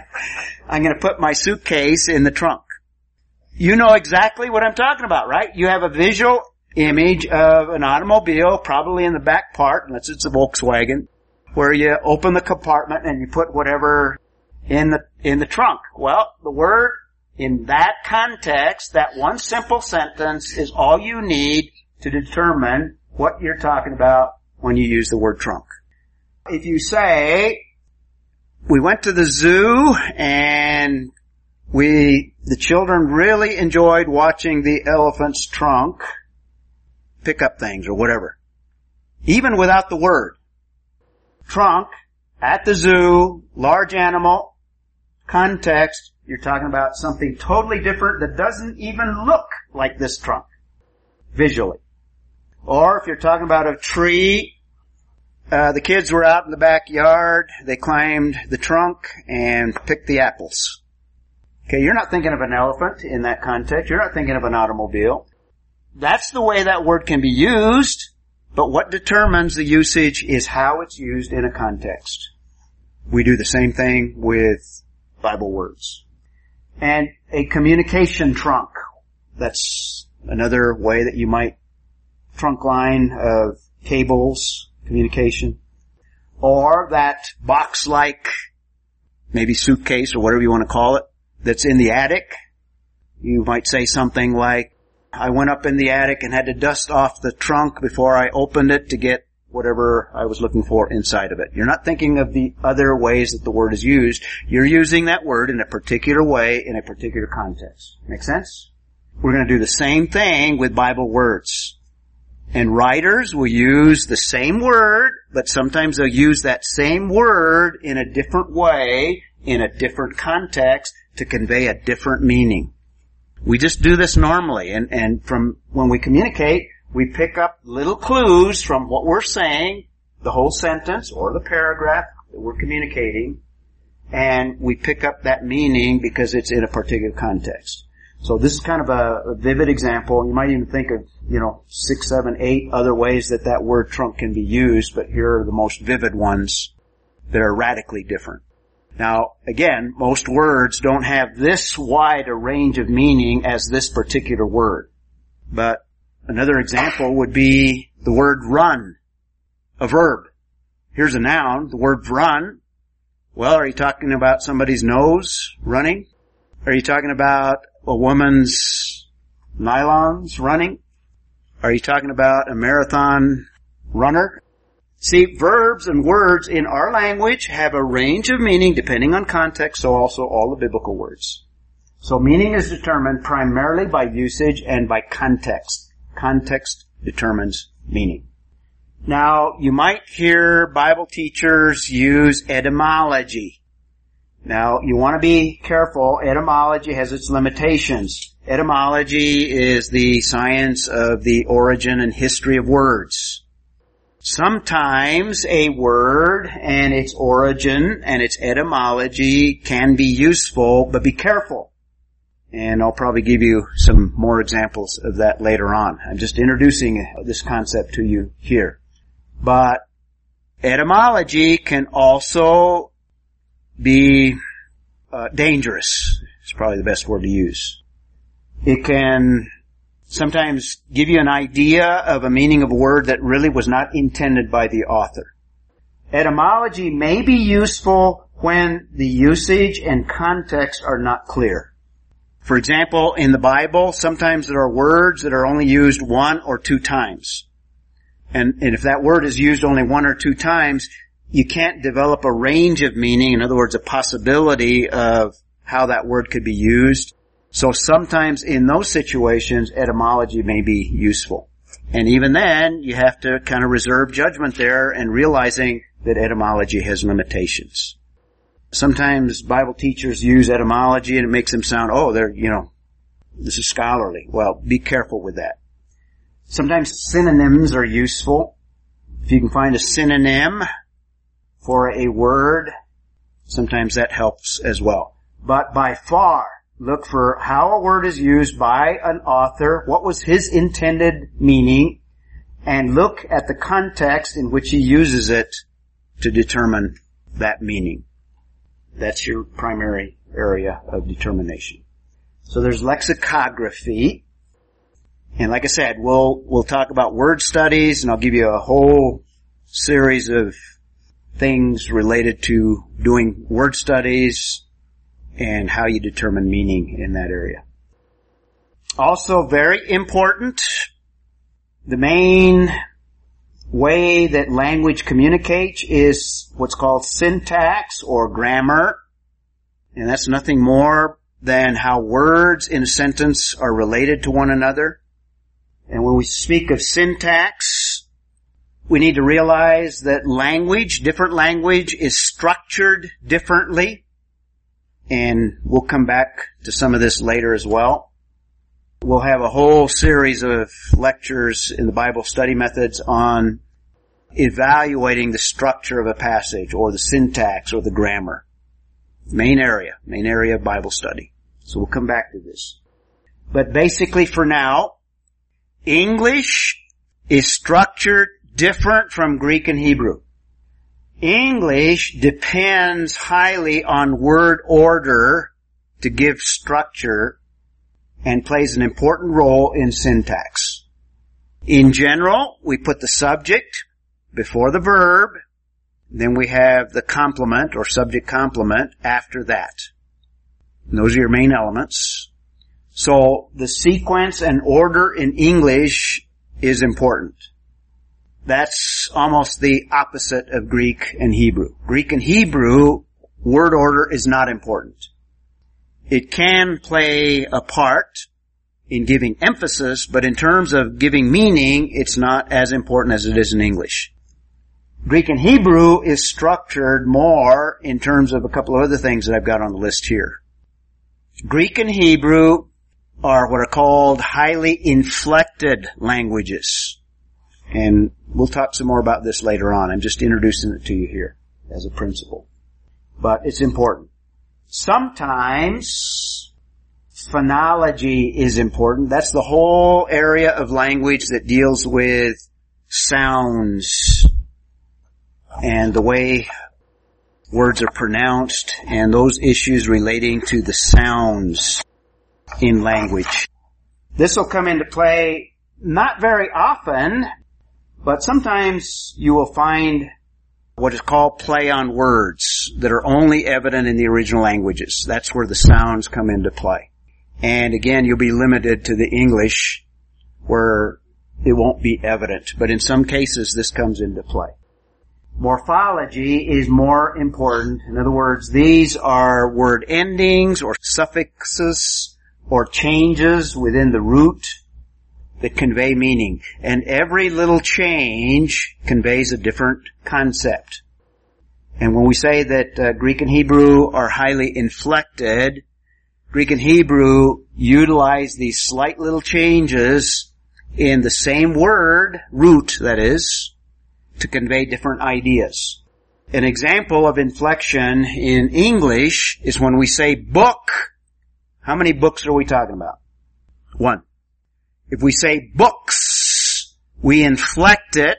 I'm going to put my suitcase in the trunk. You know exactly what I'm talking about, right? You have a visual image of an automobile, probably in the back part, unless it's a Volkswagen, where you open the compartment and you put whatever in the, in the trunk. Well, the word in that context, that one simple sentence is all you need to determine what you're talking about when you use the word trunk. If you say, we went to the zoo and we, the children really enjoyed watching the elephant's trunk pick up things or whatever. Even without the word. Trunk, at the zoo, large animal, context, you're talking about something totally different that doesn't even look like this trunk. Visually. Or if you're talking about a tree, uh, the kids were out in the backyard, they climbed the trunk and picked the apples. Okay, you're not thinking of an elephant in that context. You're not thinking of an automobile. That's the way that word can be used, but what determines the usage is how it's used in a context. We do the same thing with Bible words. And a communication trunk. That's another way that you might trunk line of cables, communication. Or that box-like, maybe suitcase or whatever you want to call it, that's in the attic. You might say something like, I went up in the attic and had to dust off the trunk before I opened it to get whatever I was looking for inside of it. You're not thinking of the other ways that the word is used. You're using that word in a particular way in a particular context. Make sense? We're going to do the same thing with Bible words. And writers will use the same word, but sometimes they'll use that same word in a different way, in a different context, to convey a different meaning. We just do this normally, and, and from when we communicate, we pick up little clues from what we're saying, the whole sentence or the paragraph that we're communicating, and we pick up that meaning because it's in a particular context. So this is kind of a, a, vivid example. You might even think of, you know, six, seven, eight other ways that that word trunk can be used, but here are the most vivid ones that are radically different. Now, again, most words don't have this wide a range of meaning as this particular word. But another example would be the word run, a verb. Here's a noun, the word run. Well, are you talking about somebody's nose running? Are you talking about a woman's nylons running? Are you talking about a marathon runner? See, verbs and words in our language have a range of meaning depending on context, so also all the biblical words. So meaning is determined primarily by usage and by context. Context determines meaning. Now, you might hear Bible teachers use etymology. Now, you want to be careful. Etymology has its limitations. Etymology is the science of the origin and history of words. Sometimes a word and its origin and its etymology can be useful, but be careful. And I'll probably give you some more examples of that later on. I'm just introducing this concept to you here. But etymology can also be uh, dangerous. It's probably the best word to use. It can sometimes give you an idea of a meaning of a word that really was not intended by the author. Etymology may be useful when the usage and context are not clear. For example, in the Bible, sometimes there are words that are only used one or two times. And, and if that word is used only one or two times, you can't develop a range of meaning, in other words, a possibility of how that word could be used. So sometimes in those situations, etymology may be useful. And even then, you have to kind of reserve judgment there and realizing that etymology has limitations. Sometimes Bible teachers use etymology and it makes them sound, oh, they're, you know, this is scholarly. Well, be careful with that. Sometimes synonyms are useful. If you can find a synonym for a word, sometimes that helps as well. But by far, look for how a word is used by an author, what was his intended meaning, and look at the context in which he uses it to determine that meaning. That's your primary area of determination. So there's lexicography. And like I said, we'll, we'll talk about word studies and I'll give you a whole series of things related to doing word studies and how you determine meaning in that area. Also very important, the main way that language communicates is what's called syntax or grammar. And that's nothing more than how words in a sentence are related to one another. And when we speak of syntax, we need to realize that language, different language is structured differently. And we'll come back to some of this later as well. We'll have a whole series of lectures in the Bible study methods on evaluating the structure of a passage or the syntax or the grammar. Main area, main area of Bible study. So we'll come back to this. But basically for now, English is structured different from Greek and Hebrew. English depends highly on word order to give structure and plays an important role in syntax. In general, we put the subject before the verb, then we have the complement or subject complement after that. And those are your main elements. So the sequence and order in English is important. That's almost the opposite of Greek and Hebrew. Greek and Hebrew, word order is not important. It can play a part in giving emphasis, but in terms of giving meaning, it's not as important as it is in English. Greek and Hebrew is structured more in terms of a couple of other things that I've got on the list here. Greek and Hebrew are what are called highly inflected languages. And we'll talk some more about this later on. I'm just introducing it to you here as a principle. But it's important. Sometimes phonology is important. That's the whole area of language that deals with sounds and the way words are pronounced and those issues relating to the sounds in language. This will come into play not very often, but sometimes you will find what is called play on words that are only evident in the original languages. That's where the sounds come into play. And again, you'll be limited to the English where it won't be evident. But in some cases, this comes into play. Morphology is more important. In other words, these are word endings or suffixes or changes within the root that convey meaning. And every little change conveys a different concept. And when we say that uh, Greek and Hebrew are highly inflected, Greek and Hebrew utilize these slight little changes in the same word, root that is, to convey different ideas. An example of inflection in English is when we say book. How many books are we talking about? One. If we say books, we inflect it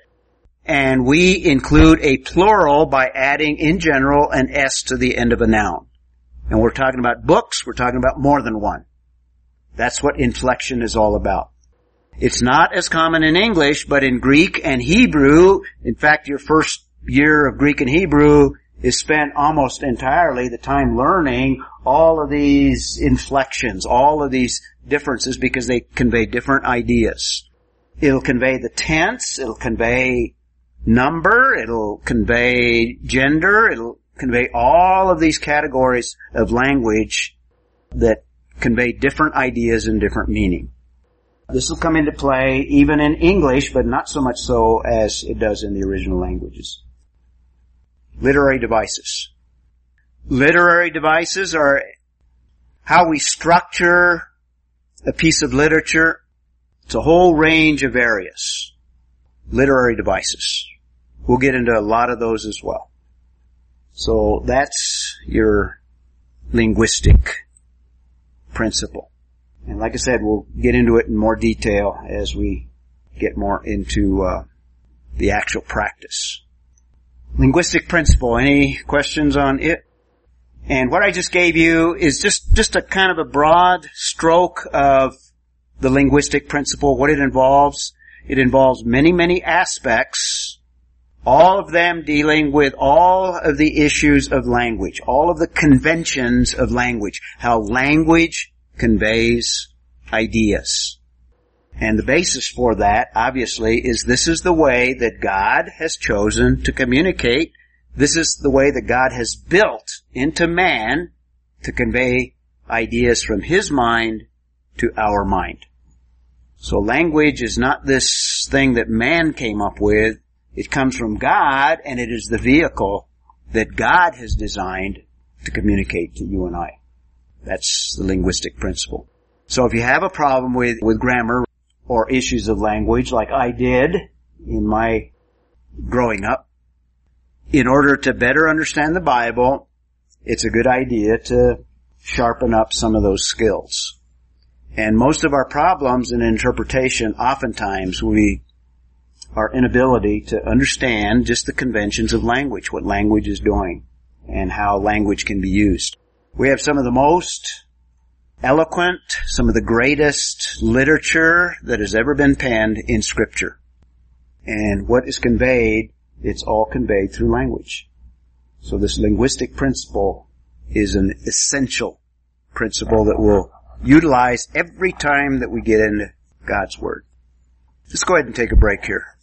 and we include a plural by adding in general an S to the end of a noun. And we're talking about books, we're talking about more than one. That's what inflection is all about. It's not as common in English, but in Greek and Hebrew, in fact your first year of Greek and Hebrew is spent almost entirely the time learning all of these inflections, all of these differences because they convey different ideas. It'll convey the tense, it'll convey number, it'll convey gender, it'll convey all of these categories of language that convey different ideas and different meaning. This will come into play even in English, but not so much so as it does in the original languages. Literary devices. Literary devices are how we structure a piece of literature. It's a whole range of areas. Literary devices. We'll get into a lot of those as well. So that's your linguistic principle. And like I said, we'll get into it in more detail as we get more into uh, the actual practice. Linguistic principle. Any questions on it? And what I just gave you is just, just a kind of a broad stroke of the linguistic principle, what it involves. It involves many, many aspects, all of them dealing with all of the issues of language, all of the conventions of language, how language conveys ideas. And the basis for that, obviously, is this is the way that God has chosen to communicate. This is the way that God has built into man to convey ideas from his mind to our mind. So language is not this thing that man came up with. It comes from God and it is the vehicle that God has designed to communicate to you and I. That's the linguistic principle. So if you have a problem with, with grammar or issues of language like I did in my growing up, in order to better understand the Bible, it's a good idea to sharpen up some of those skills. And most of our problems in interpretation, oftentimes we, our inability to understand just the conventions of language, what language is doing, and how language can be used. We have some of the most eloquent, some of the greatest literature that has ever been penned in scripture. And what is conveyed, it's all conveyed through language. So this linguistic principle is an essential principle that we'll utilize every time that we get into God's Word. Let's go ahead and take a break here.